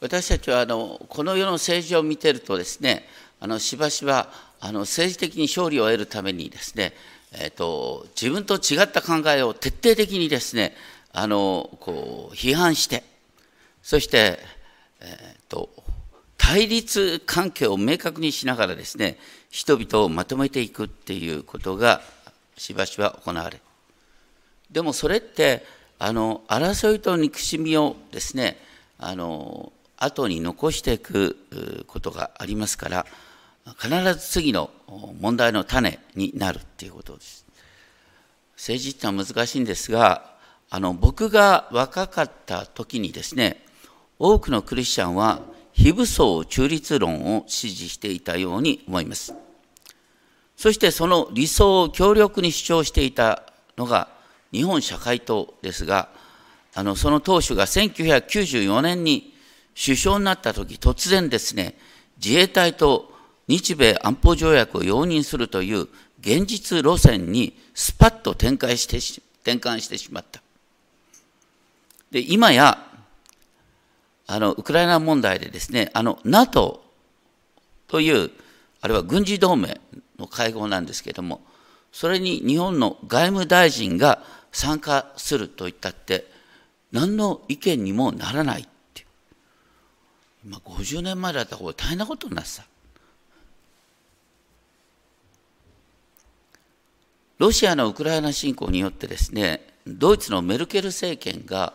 私たちはあのこの世の政治を見てるとですねあのしばしばあの政治的に勝利を得るためにですね、えーと、自分と違った考えを徹底的にですねあのこう批判してそして、えーと、対立関係を明確にしながらですね人々をまとめていくっていうことがしばしば行われでもそれってあの争いと憎しみをですねあの後に残していくことがありますから必ず次の問題の種になるっていうことです。政治ってのは難しいんですがあの僕が若かった時にですね多くのクリスチャンは非武装中立論を支持していたように思います。そしてその理想を強力に主張していたのが日本社会党ですがあのその党首が1994年に首相になった時突然ですね自衛隊と日米安保条約を容認するという現実路線にスパッと展開して転換してしまった。で今やあのウクライナ問題でですねあの NATO というあれは軍事同盟の会合なんですけれどもそれに日本の外務大臣が参加するといったって何の意見にもならないっていう今50年前だったら大変なことになってたロシアのウクライナ侵攻によってですね、ドイツのメルケル政権が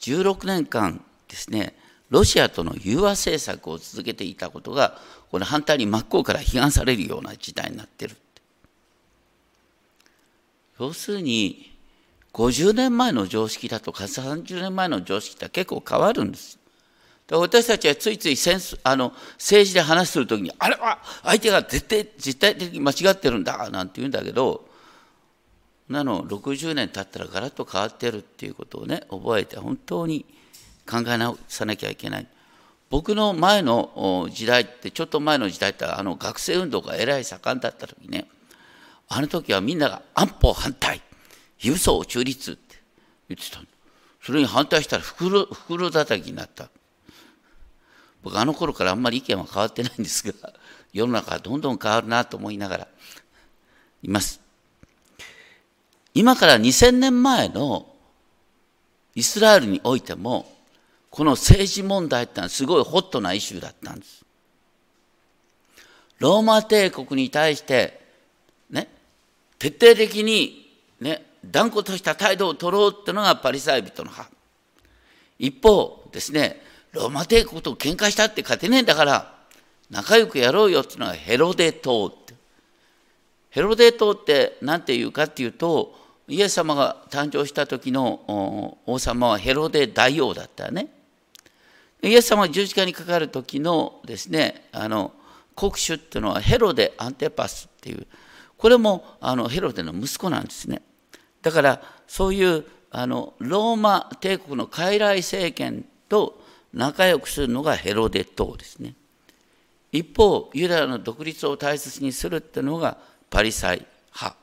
16年間ですね、ロシアとの融和政策を続けていたことが、これ反対に真っ向から批判されるような事態になっている。要するに、50年前の常識だとか30年前の常識って結構変わるんです。私たちはついついセンスあの政治で話するときに、あれは相手が絶対絶対的に間違ってるんだなんて言うんだけど、なの60年経ったらガラッと変わってるっていうことをね覚えて本当に考え直さなきゃいけない。僕の前の時代ってちょっと前の時代ってあの学生運動がえらい盛んだった時ねあの時はみんなが安保反対非武装中立って言ってたそれに反対したら袋袋叩きになった。僕あの頃からあんまり意見は変わってないんですが 世の中はどんどん変わるなと思いながらいます今から2000年前のイスラエルにおいてもこの政治問題ってのはすごいホットなイシューだったんです。ローマ帝国に対してね徹底的にね断固とした態度を取ろうっていうのがパリサイ人の派。一方ですねローマ帝国と喧嘩したって勝てねえんだから仲良くやろうよっていうのがヘロデ島って。ヘロデ島って何て言うかっていうとイエス様が誕生した時の王様はヘロデ大王だったね。イエス様が十字架にかかる時のですねあの国主っていうのはヘロデ・アンテパスっていうこれもあのヘロデの息子なんですね。だからそういうあのローマ帝国の傀儡政権と仲良くするのがヘロデ党ですね。一方ユダヤの独立を大切にするっていうのがパリサイ派。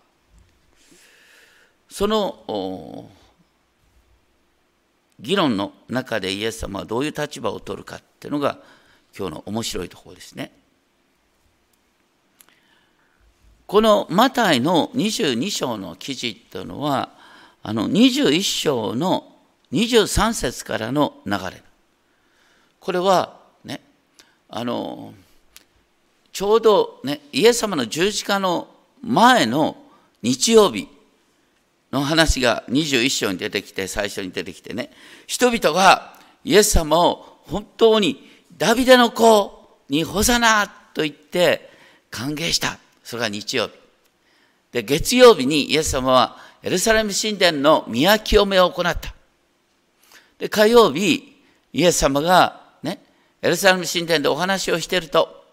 その議論の中でイエス様はどういう立場を取るかっていうのが今日の面白いところですね。このマタイの22章の記事というのはあの21章の23節からの流れ。これはねあのちょうどねイエス様の十字架の前の日曜日の話が21章に出てきて、最初に出てきてね、人々がイエス様を本当にダビデの子にホザナと言って歓迎した。それが日曜日。で、月曜日にイエス様はエルサレム神殿の宮清めを行った。で、火曜日、イエス様が、エルサレム神殿でお話をしていると、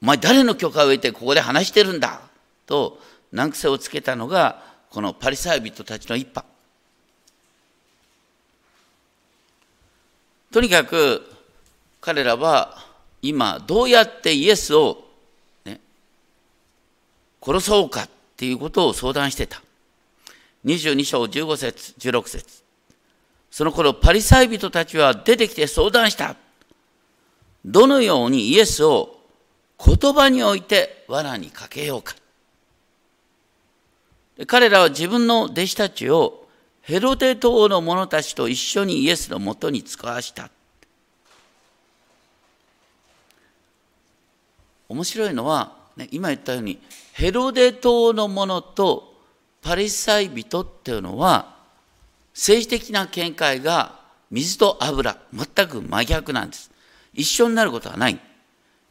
お前誰の許可を得てここで話してるんだ？と難癖をつけたのがこのパリサイ人たちの一派。とにかく彼らは今どうやってイエスを、ね、殺そうかっていうことを相談してた。22章15節16節。その頃パリサイ人たちは出てきて相談した。どのようにイエスを言葉において罠にかけようか。彼らは自分の弟子たちをヘロデ島の者たちと一緒にイエスのもとに使わした。面白いのは、ね、今言ったようにヘロデ島の者とパリサイ人っていうのは政治的な見解が水と油全く真逆なんです一緒になることはない。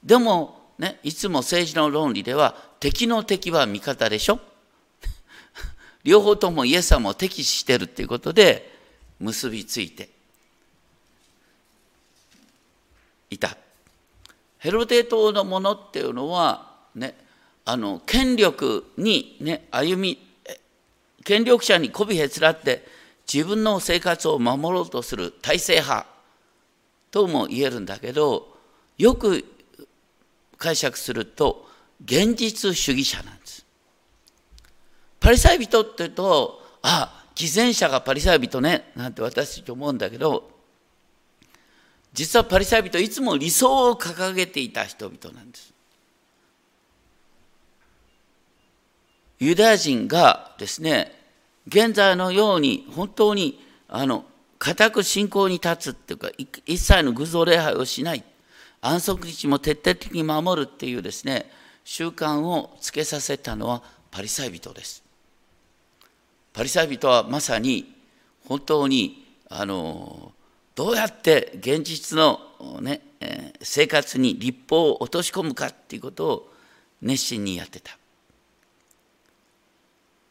でもねいつも政治の論理では敵の敵は味方でしょ？両方ともイエス様を敵視してるっていうことで結びついていた。ヘロデ島のものっていうのはねあの権力にね歩み権力者に媚びへつらって自分の生活を守ろうとする体制派。とも言えるんだけどよく解釈すると現実主義者なんです。パリサイ人って言うとあ偽善者がパリサイ人ねなんて私たち思うんだけど実はパリサイ人いつも理想を掲げていた人々なんです。ユダヤ人がですね現在のように本当にあの固く信仰に立つっていうか一切の偶像礼拝をしない安息日も徹底的に守るっていうですね習慣をつけさせたのはパリサイ人です。パリサイ人はまさに本当にあのどうやって現実の、ね、え生活に立法を落とし込むかっていうことを熱心にやってた。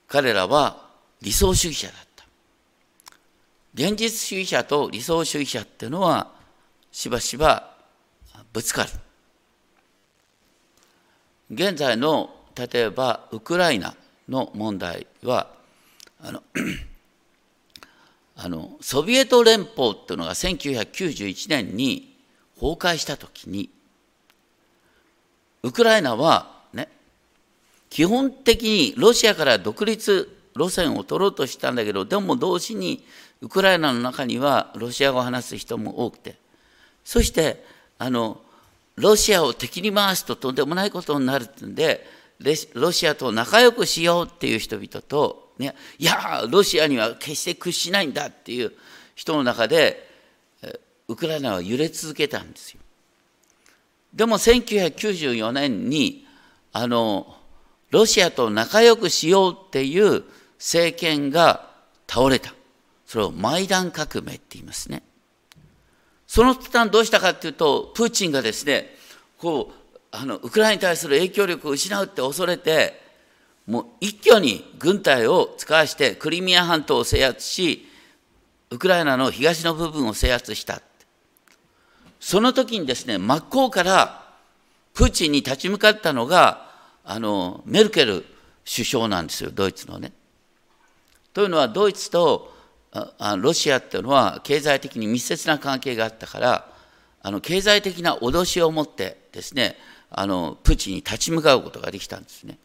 彼らは理想主義者だった。現実主義者と理想主義者っていうのはしばしばぶつかる。現在の例えばウクライナの問題はあのあのソビエト連邦っていうのが1991年に崩壊した時にウクライナはね基本的にロシアから独立路線を取ろうとしたんだけどでも同時にウクライナの中にはロシア語を話す人も多くてそしてあのロシアを敵に回すととんでもないことになるってんでロシアと仲良くしようっていう人々と、ね、いやロシアには決して屈しないんだっていう人の中でウクライナは揺れ続けたんですよ。でも1994年にあのロシアと仲良くしようっていう政権が倒れた。それをマイダン革命って言いますね。その途端どうしたかっていうと、プーチンがですね、こう、あの、ウクライナに対する影響力を失うって恐れて、もう一挙に軍隊を使わしてクリミア半島を制圧し、ウクライナの東の部分を制圧した。その時にですね、真っ向からプーチンに立ち向かったのが、あの、メルケル首相なんですよ、ドイツのね。というのは、ドイツとロシアっていうのは経済的に密接な関係があったからあの経済的な脅しを持ってですねあのプーチンに立ち向かうことができたんですね。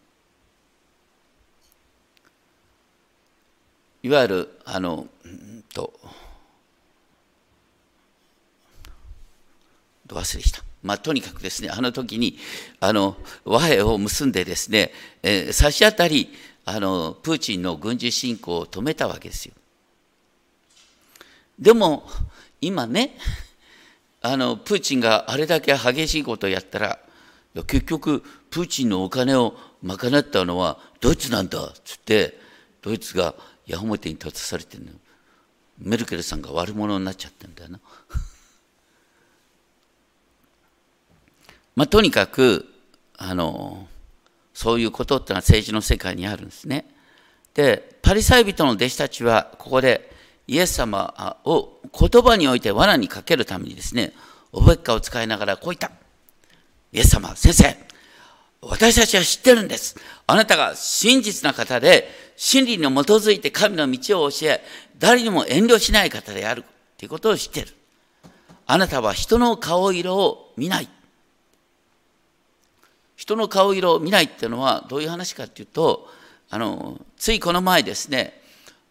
いわゆるあのと忘れした。まあ、とにかくですね、あの時にあの和平を結んでですね、えー、差し当たりあのプーチンの軍事侵攻を止めたわけですよ。でも今ねあのプーチンがあれだけ激しいことをやったら結局プーチンのお金を賄ったのはドイツなんだっつってドイツが矢面に立たされてるのメルケルさんが悪者になっちゃってんだよな。まあ、とにかくあのそういうことってのは政治の世界にあるんですね。でパリサイ人の弟子たちはここでイエス様を言葉において罠にかけるためにですね、おべっかを使いながらこう言った。イエス様、先生、私たちは知ってるんです。あなたが真実な方で、真理に基づいて神の道を教え、誰にも遠慮しない方であるということを知ってる。あなたは人の顔色を見ない。人の顔色を見ないっていうのはどういう話かっていうと、あの、ついこの前ですね、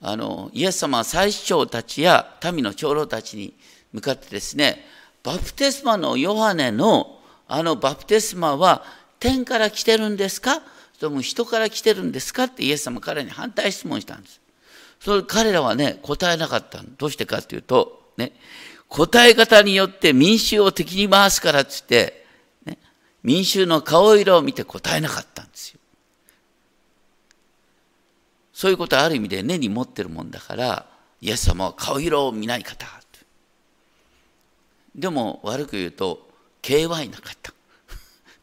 あのイエス様は祭司長たちや民の長老たちに向かってですねバプテスマのヨハネのあのバプテスマは天から来てるんですか？それとも人から来てるんですか？ってイエス様彼に反対質問したんです。それ彼らはね、答えなかったどうしてかっていうと、ね、答え方によって民衆を敵に回すからっつって、民衆の顔色を見て答えなかったんですよ。そういうことはある意味で根に持ってるもんだから、イエス様は顔色を見ない方。でも悪く言うと、KY な方。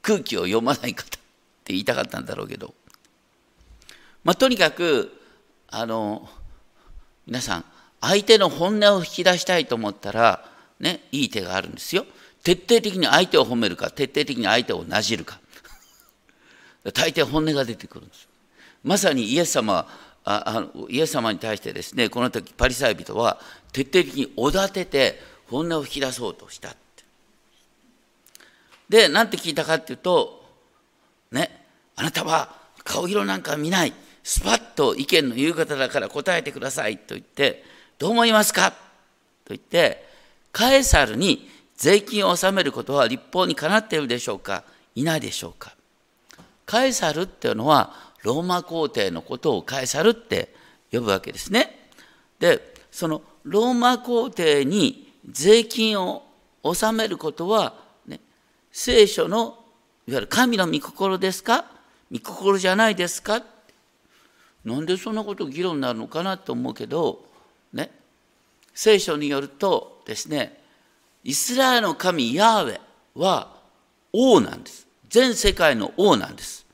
空気を読まない方って言いたかったんだろうけど。まあ、とにかく、あの、皆さん、相手の本音を引き出したいと思ったら、ね、いい手があるんですよ。徹底的に相手を褒めるか、徹底的に相手をなじるか。大抵本音が出てくるんです。まさにイエス様ああのイエス様に対してですね、この時パリサイ人は徹底的におだてて本音を引き出そうとしたって。で、なんて聞いたかっていうと、ね、あなたは顔色なんか見ない。スパッと意見の言う方だから答えてくださいと言って、どう思いますかと言って、カエサルに税金を納めることは立法にかなっているでしょうか？いないでしょうか？カエサルっていうのはローマ皇帝のことをカエサルって呼ぶわけですね。で、そのローマ皇帝に税金を納めることは、ね、聖書のいわゆる神の御心ですか？御心じゃないですか？なんでそんなこと議論になるのかなと思うけど、ね、聖書によるとですね、イスラエルの神ヤーウェは王なんです。全世界の王なんです。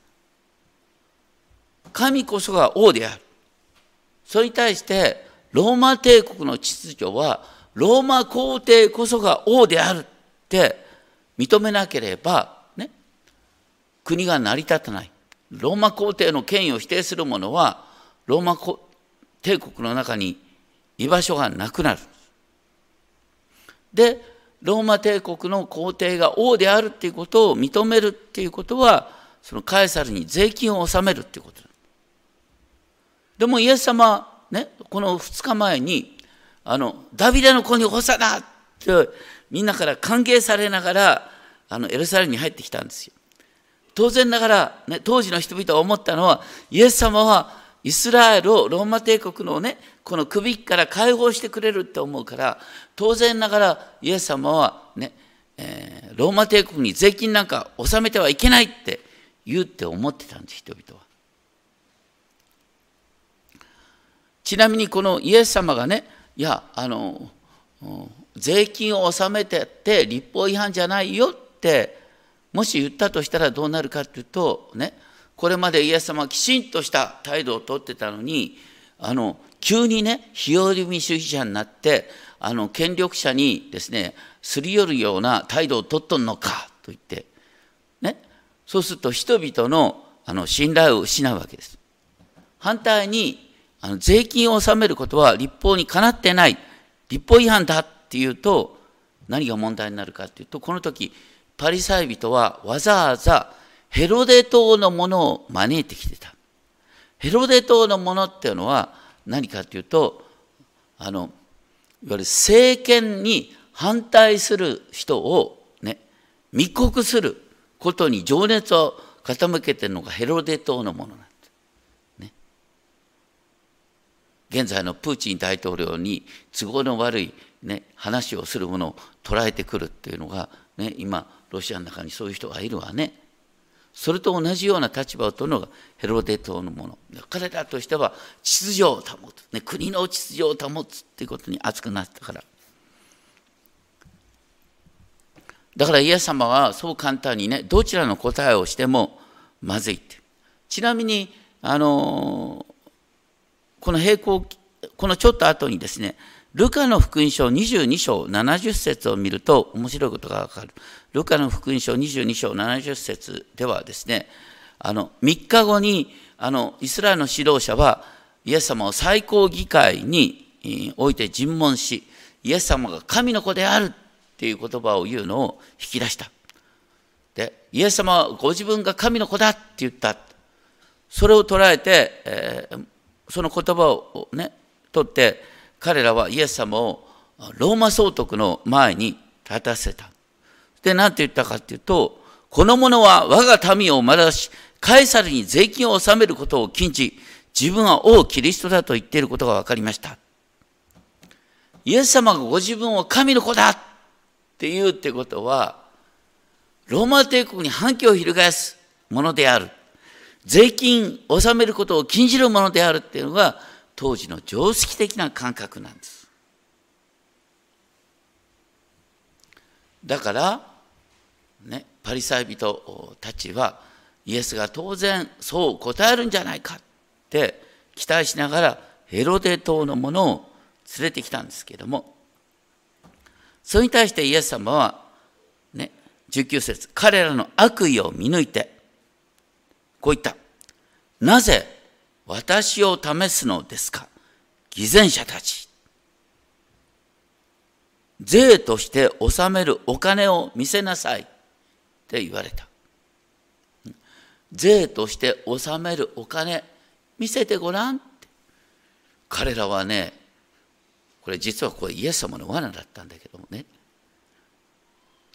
神こそが王である。それに対して、ローマ帝国の秩序は、ローマ皇帝こそが王であるって認めなければ、ね、国が成り立たない。ローマ皇帝の権威を否定する者は、ローマ帝国の中に居場所がなくなる。で、ローマ帝国の皇帝が王であるっていうことを認めるっていうことは、そのカエサルに税金を納めるっていうことでもイエス様、ね、この2日前に、あの、ダビデの子に干さなってみんなから歓迎されながら、あの、エルサレムに入ってきたんですよ。当然ながら、ね、当時の人々は思ったのは、イエス様はイスラエルをローマ帝国のね、この首から解放してくれるって思うから、当然ながらイエス様はね、えー、ローマ帝国に税金なんか納めてはいけないって言うって思ってたんです、人々は。ちなみにこのイエス様がね、いや、あの、税金を納めてって立法違反じゃないよってもし言ったとしたらどうなるかっていうとねこれまでイエス様はきちんとした態度をとってたのにあの急にね日和見主義者になってあの権力者にですねすり寄るような態度をとっとんのかと言ってねそうすると人々のあの信頼を失うわけです。反対にあの税金を納めることは立法にかなってない立法違反だっていうと何が問題になるかっていうとこの時パリサイ人はわざわざヘロデ島のものを招いてきてた。ヘロデ島のものっていうのは何かっていうとあのいわゆる政権に反対する人をね密告することに情熱を傾けてるのがヘロデ島のものなんです。現在のプーチン大統領に都合の悪い、ね、話をするものを捉えてくるっていうのが、ね、今ロシアの中にそういう人がいるわね。それと同じような立場を取るのがヘロデ島のもの。彼らとしては秩序を保つ、ね、国の秩序を保つっていうことに熱くなったから。だからイエス様はそう簡単にね、どちらの答えをしてもまずいって。ちなみに、あのこの並行、このちょっと後にですね、ルカの福音書22章70節を見ると面白いことがわかる。ルカの福音書22章70節ではですね、あの、3日後に、あの、イスラエルの指導者は、イエス様を最高議会において尋問し、イエス様が神の子であるっていう言葉を言うのを引き出した。で、イエス様はご自分が神の子だって言った。それを捉えて、えー、その言葉をね、取って、彼らはイエス様をローマ総督の前に立たせた。で、何て言ったかっていうと、この者は我が民を惑わし、カエサルに税金を納めることを禁じ、自分は王キリストだと言っていることが分かりました。イエス様がご自分を神の子だって言うってことは、ローマ帝国に反旗を翻すものである。税金納めることを禁じるものであるっていうのが当時の常識的な感覚なんです。だから、パリサイ人たちはイエスが当然そう答えるんじゃないかって期待しながらヘロデ島のものを連れてきたんですけどもそれに対してイエス様はね19節彼らの悪意を見抜いてこう言った。なぜ私を試すのですか偽善者たち。税として納めるお金を見せなさい。って言われた。税として納めるお金見せてごらんって。彼らはねこれ実はこれイエス様の罠だったんだけどもね。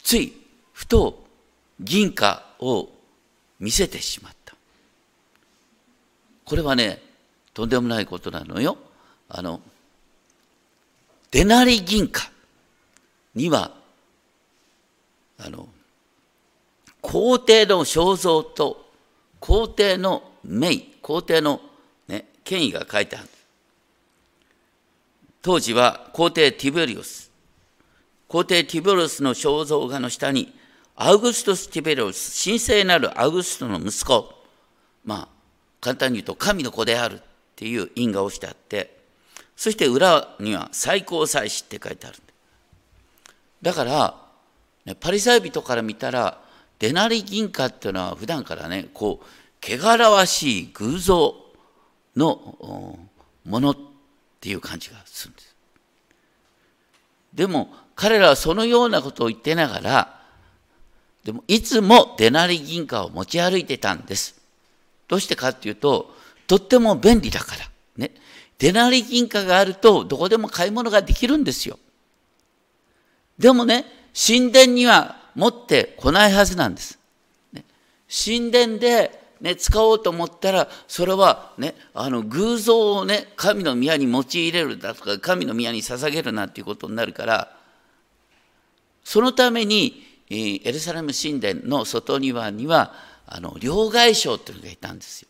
ついふと銀貨を見せてしまった。これはねとんでもないことなのよ。あのデナリ銀貨にはあの皇帝の肖像と皇帝の名皇帝の、ね、権威が書いてある。当時は皇帝ティベリウス。皇帝ティベリウスの肖像画の下にアウグストス・ティベリウス神聖なるアウグストの息子。まあ簡単に言うと神の子であるっていう因果をしてあってそして裏には最高祭司って書いてある。だから、パリサイ人から見たらデナリ銀貨っていうのは普段からねこう汚らわしい偶像のものっていう感じがするんです。でも彼らはそのようなことを言ってながらでもいつもデナリ銀貨を持ち歩いてたんです。どうしてかっていうととっても便利だから。ね。デナリ銀貨があるとどこでも買い物ができるんですよ。でもね、神殿には持ってこないはずなんです。ね、神殿で、ね、使おうと思ったら、それはね、あの偶像をね、神の宮に用いれるだとか、神の宮に捧げるなっていうことになるから、そのために、エルサレム神殿の外庭には、あの両替商っていうのがいたんですよ。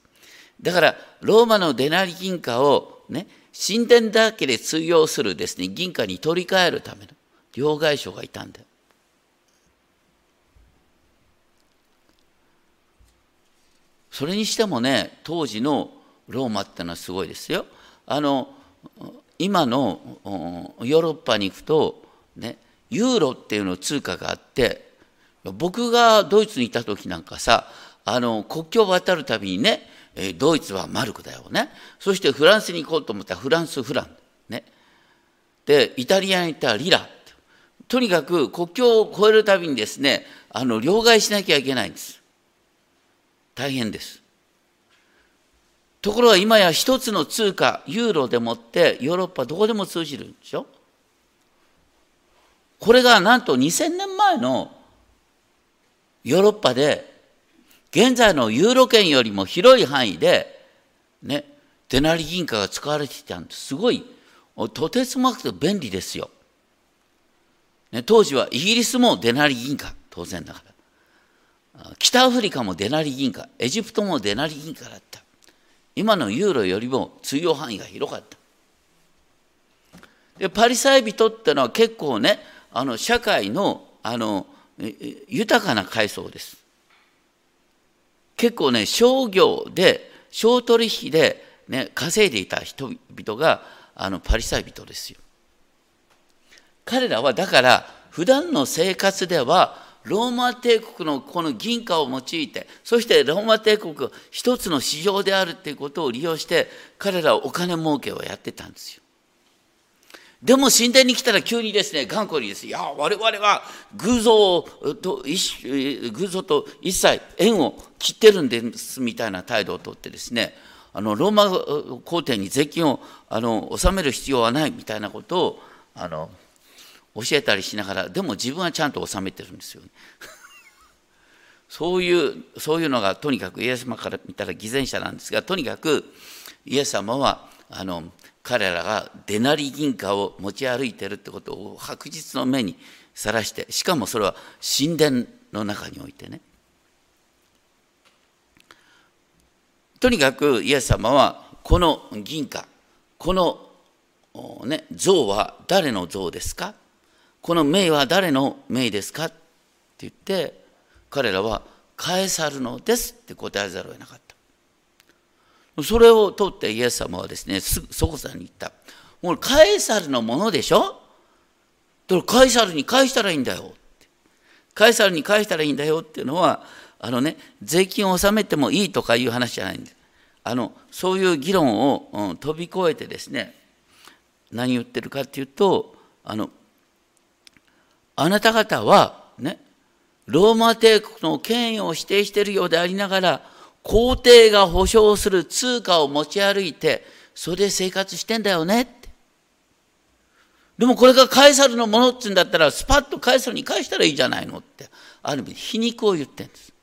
だから、ローマのデナリ銀貨をね、神殿だけで通用するですね、銀貨に取り替えるための両替商がいたんだよ。それにしてもね当時のローマってのはすごいですよ。あの今のヨーロッパに行くとねユーロっていうの通貨があって僕がドイツにいた時なんかさあの国境を渡るたびにねドイツはマルクだよね。そしてフランスに行こうと思ったらフランスフランね。でイタリアに行ったらリラとにかく国境を越えるたびにですねあの両替しなきゃいけないんです。大変です。ところが今や一つの通貨、ユーロでもってヨーロッパどこでも通じるんでしょ？これがなんと2000年前のヨーロッパで現在のユーロ圏よりも広い範囲でね、デナリ銀貨が使われていたんです。すごい、とてつもなくて便利ですよ。ね、当時はイギリスもデナリ銀貨、当然だから。北アフリカもデナリ銀貨エジプトもデナリ銀貨だった。今のユーロよりも通用範囲が広かった。でパリサイ人ってのは結構ねあの社会のあの豊かな階層です。結構ね商業で商取引で、ね、稼いでいた人々があのパリサイ人ですよ。彼らはだから普段の生活ではローマ帝国のこの銀貨を用いてそしてローマ帝国一つの市場であるっていうことを利用して彼らはお金儲けをやってたんですよ。でも神殿に来たら急にですね頑固にですいや我々は偶像と偶像と一切縁を切ってるんですみたいな態度をとってですねあのローマ皇帝に税金をあの納める必要はないみたいなことをあの教えたりしながらでも自分はちゃんと収めてるんですよね。そういうそういうのがとにかくイエス様から見たら偽善者なんですがとにかくイエス様はあの彼らがデナリ銀貨を持ち歩いてるってことを白日の目にさらしてしかもそれは神殿の中においてねとにかくイエス様はこの銀貨この、ね、像は誰の像ですか？この名は誰の名ですか？って言って彼らは返さるのです。って答えざるを得なかった。それを通ってイエス様はですねすぐそこさんに言った。もうカエサルのものでしょ？だからカエサルに返したらいいんだよ。カエサルに返したらいいんだよっていうのはあのね税金を納めてもいいとかいう話じゃないんです。あのそういう議論を、うん、飛び越えてですね何言ってるかっていうとあのあなた方はねローマ帝国の権威を否定しているようでありながら皇帝が保証する通貨を持ち歩いてそれで生活してんだよね。ってでもこれがカエサルのものって言うんだったらスパッとカエサルに返したらいいじゃないのってある意味皮肉を言ってんです。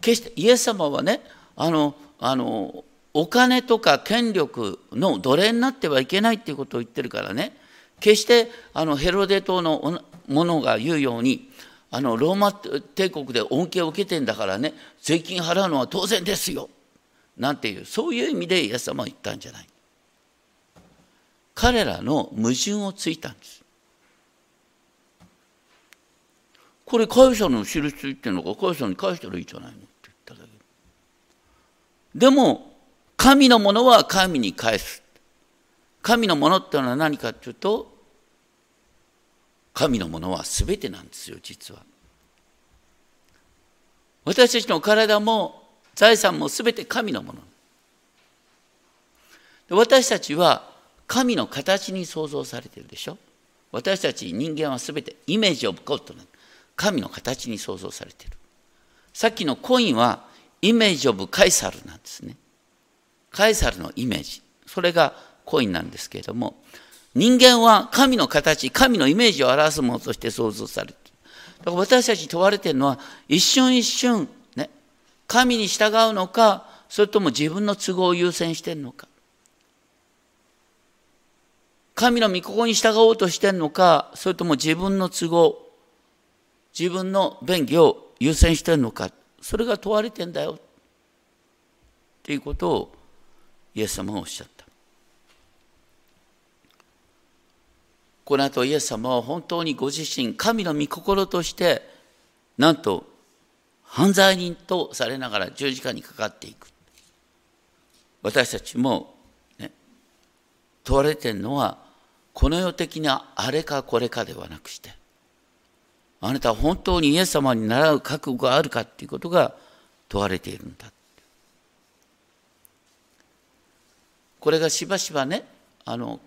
決してイエス様はねあのあのお金とか権力の奴隷になってはいけないっていうことを言ってるからね。決してあのヘロデ島のものが言うようにあのローマ帝国で恩恵を受けてんだからね税金払うのは当然ですよ。なんていうそういう意味でイエス様は言ったんじゃない。彼らの矛盾をついたんです。これカイサルの印ついてるのかカイサルに返したらいいじゃないのって言っただけ。でも神のものは神に返す。神のものってのは何かっていうと神のものは全てなんですよ実は。私たちの体も財産も全て神のもの。私たちは神の形に創造されているでしょ。私たち人間は全てイメージオブゴッドな神の形に創造されている。さっきのコインはイメージオブカイサルなんですね。カイサルのイメージ。それがコインなんですけれども、人間は神の形、神のイメージを表すものとして創造されている。だから私たち問われているのは、一瞬一瞬、ね、神に従うのか、それとも自分の都合を優先しているのか。神の御心に従おうとしているのか、それとも自分の都合、自分の便宜を優先しているのか。それが問われているんだよっていうことをイエス様はおっしゃったこの後イエス様は本当にご自身神の御心としてなんと犯罪人とされながら十字架にかかっていく私たちも、ね、問われてるのはこの世的なあれかこれかではなくしてあなたは本当にイエス様に習う覚悟があるかっていうことが問われているんだ。これがしばしばね、あの、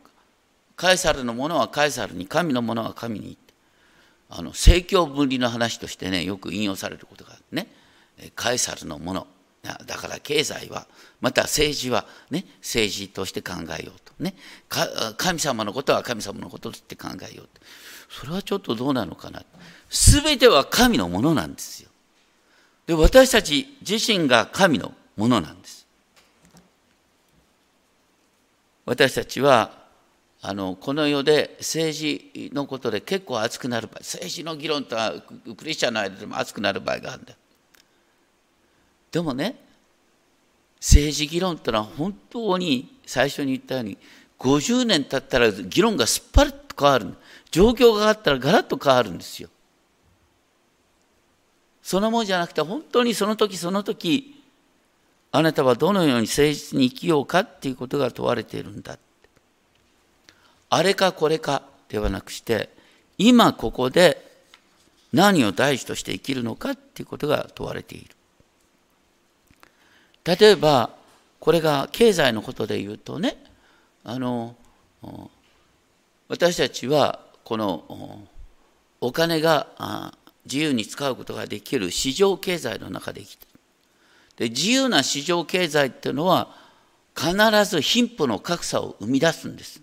カエサルのものはカエサルに、神のものは神に。あの、政教分離の話としてね、よく引用されることがね、カエサルのもの。だから経済は、また政治はね、政治として考えようと。ね、神様のことは神様のこととして考えようと。それはちょっとどうなのかな。すべては神のものなんですよ。で、私たち自身が神のものなんです。私たちは、あの、この世で政治のことで結構熱くなる場合、政治の議論とはクリスチャンの間でも熱くなる場合があるんだ。でもね、政治議論というのは本当に最初に言ったように、50年経ったら議論がすっぱりと変わる。状況があったらガラッと変わるんですよ。そのものじゃなくて本当にその時その時あなたはどのように誠実に生きようかっていうことが問われているんだ。あれかこれかではなくして今ここで何を大事として生きるのかっていうことが問われている。例えばこれが経済のことで言うとねあの私たちはこのお金が自由に使うことができる市場経済の中で生きてで自由な市場経済っていうのは必ず貧富の格差を生み出すんです。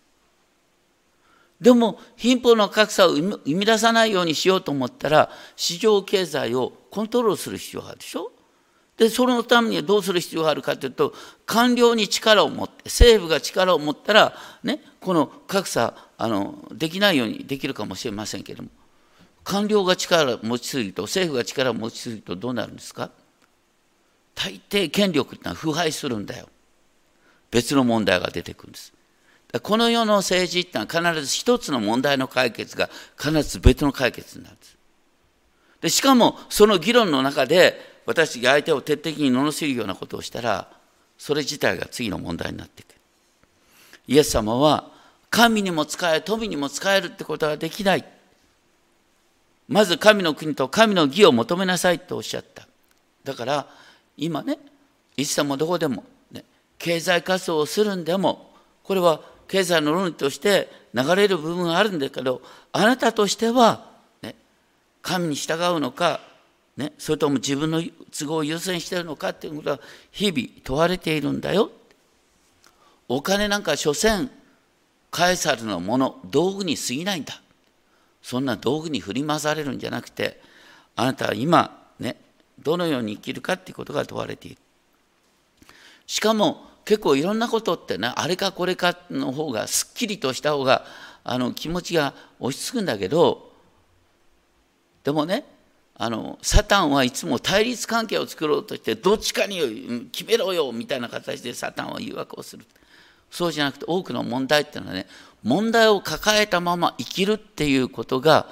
でも貧富の格差を生み出さないようにしようと思ったら市場経済をコントロールする必要があるでしょ。でそのためにはどうする必要があるかというと官僚に力を持って政府が力を持ったら、ね、この格差あのできないようにできるかもしれませんけれども官僚が力を持ちすぎると政府が力を持ちすぎるとどうなるんですか？大抵権力ってのは腐敗するんだよ。別の問題が出てくるんです。この世の政治ってのは必ず一つの問題の解決が必ず別の解決になるんです。でしかもその議論の中で私が相手を徹底的に罵るようなことをしたらそれ自体が次の問題になってくる。イエス様は神にも使え富にも使えるってことはできない。まず神の国と神の義を求めなさいとおっしゃった。だから今ねいつでもどこでも、ね、経済活動をするんでもこれは経済の論理として流れる部分があるんだけどあなたとしては、ね、神に従うのか、ね、それとも自分の都合を優先してるのかっていうことは日々問われているんだよ。お金なんか所詮カエサルのもの道具に過ぎないんだ。そんな道具に振り回されるんじゃなくてあなたは今ねどのように生きるかっていうことが問われている。しかも結構いろんなことってねあれかこれかの方がすっきりとした方があの気持ちが落ち着くんだけどでもねあのサタンはいつも対立関係を作ろうとしてどっちかに決めろよみたいな形でサタンは誘惑をする。そうじゃなくて多くの問題っていうのはね問題を抱えたまま生きるっていうことが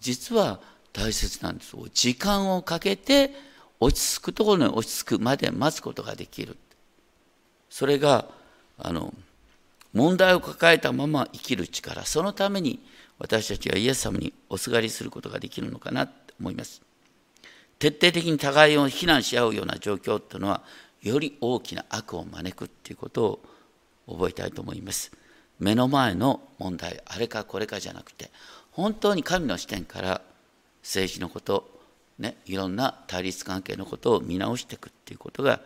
実は大切なんです。時間をかけて落ち着くところに落ち着くまで待つことができる。それがあの問題を抱えたまま生きる力。そのために私たちはイエス様におすがりすることができるのかなと思います。徹底的に互いを非難し合うような状況というのはより大きな悪を招くっていうことを覚えたいと思います。目の前の問題あれかこれかじゃなくて本当に神の視点から政治のことねいろんな対立関係のことを見直していくっていうことが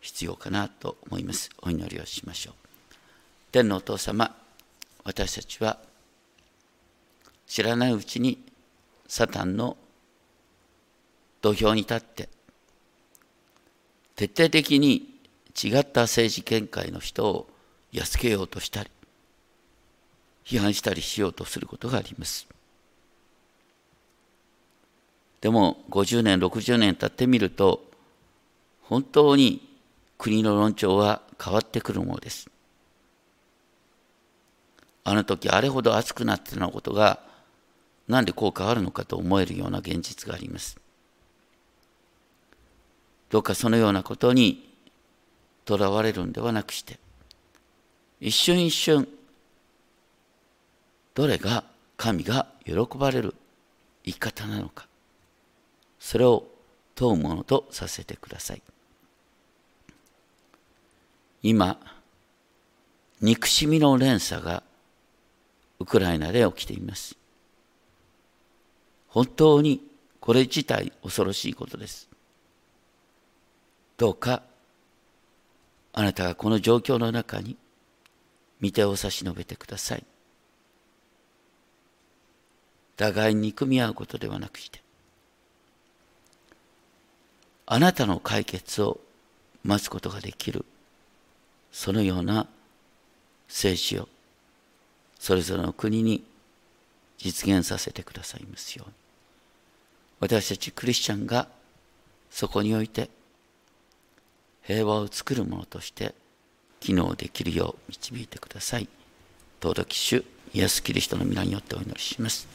必要かなと思います。お祈りをしましょう。天のお父様、私たちは知らないうちにサタンの土俵に立って徹底的に違った政治見解の人を安けようとしたり批判したりしようとすることがあります。でも50年60年経ってみると本当に国の論調は変わってくるものです。あの時あれほど熱くなってたことがなんでこう変わるのかと思えるような現実があります。どうかそのようなことにとらわれるんではなくして一瞬一瞬どれが神が喜ばれる生き方なのかそれを問うものとさせてください。今憎しみの連鎖がウクライナで起きています。本当にこれ自体恐ろしいことです。どうかあなたがこの状況の中に見てを差し伸べてください。互いに憎み合うことではなくしてあなたの解決を待つことができるそのような政治をそれぞれの国に実現させてくださいますように私たちクリスチャンがそこにおいて平和を作るものとして機能できるよう導いてください。尊き主イエス・キリストの皆によってお祈りします。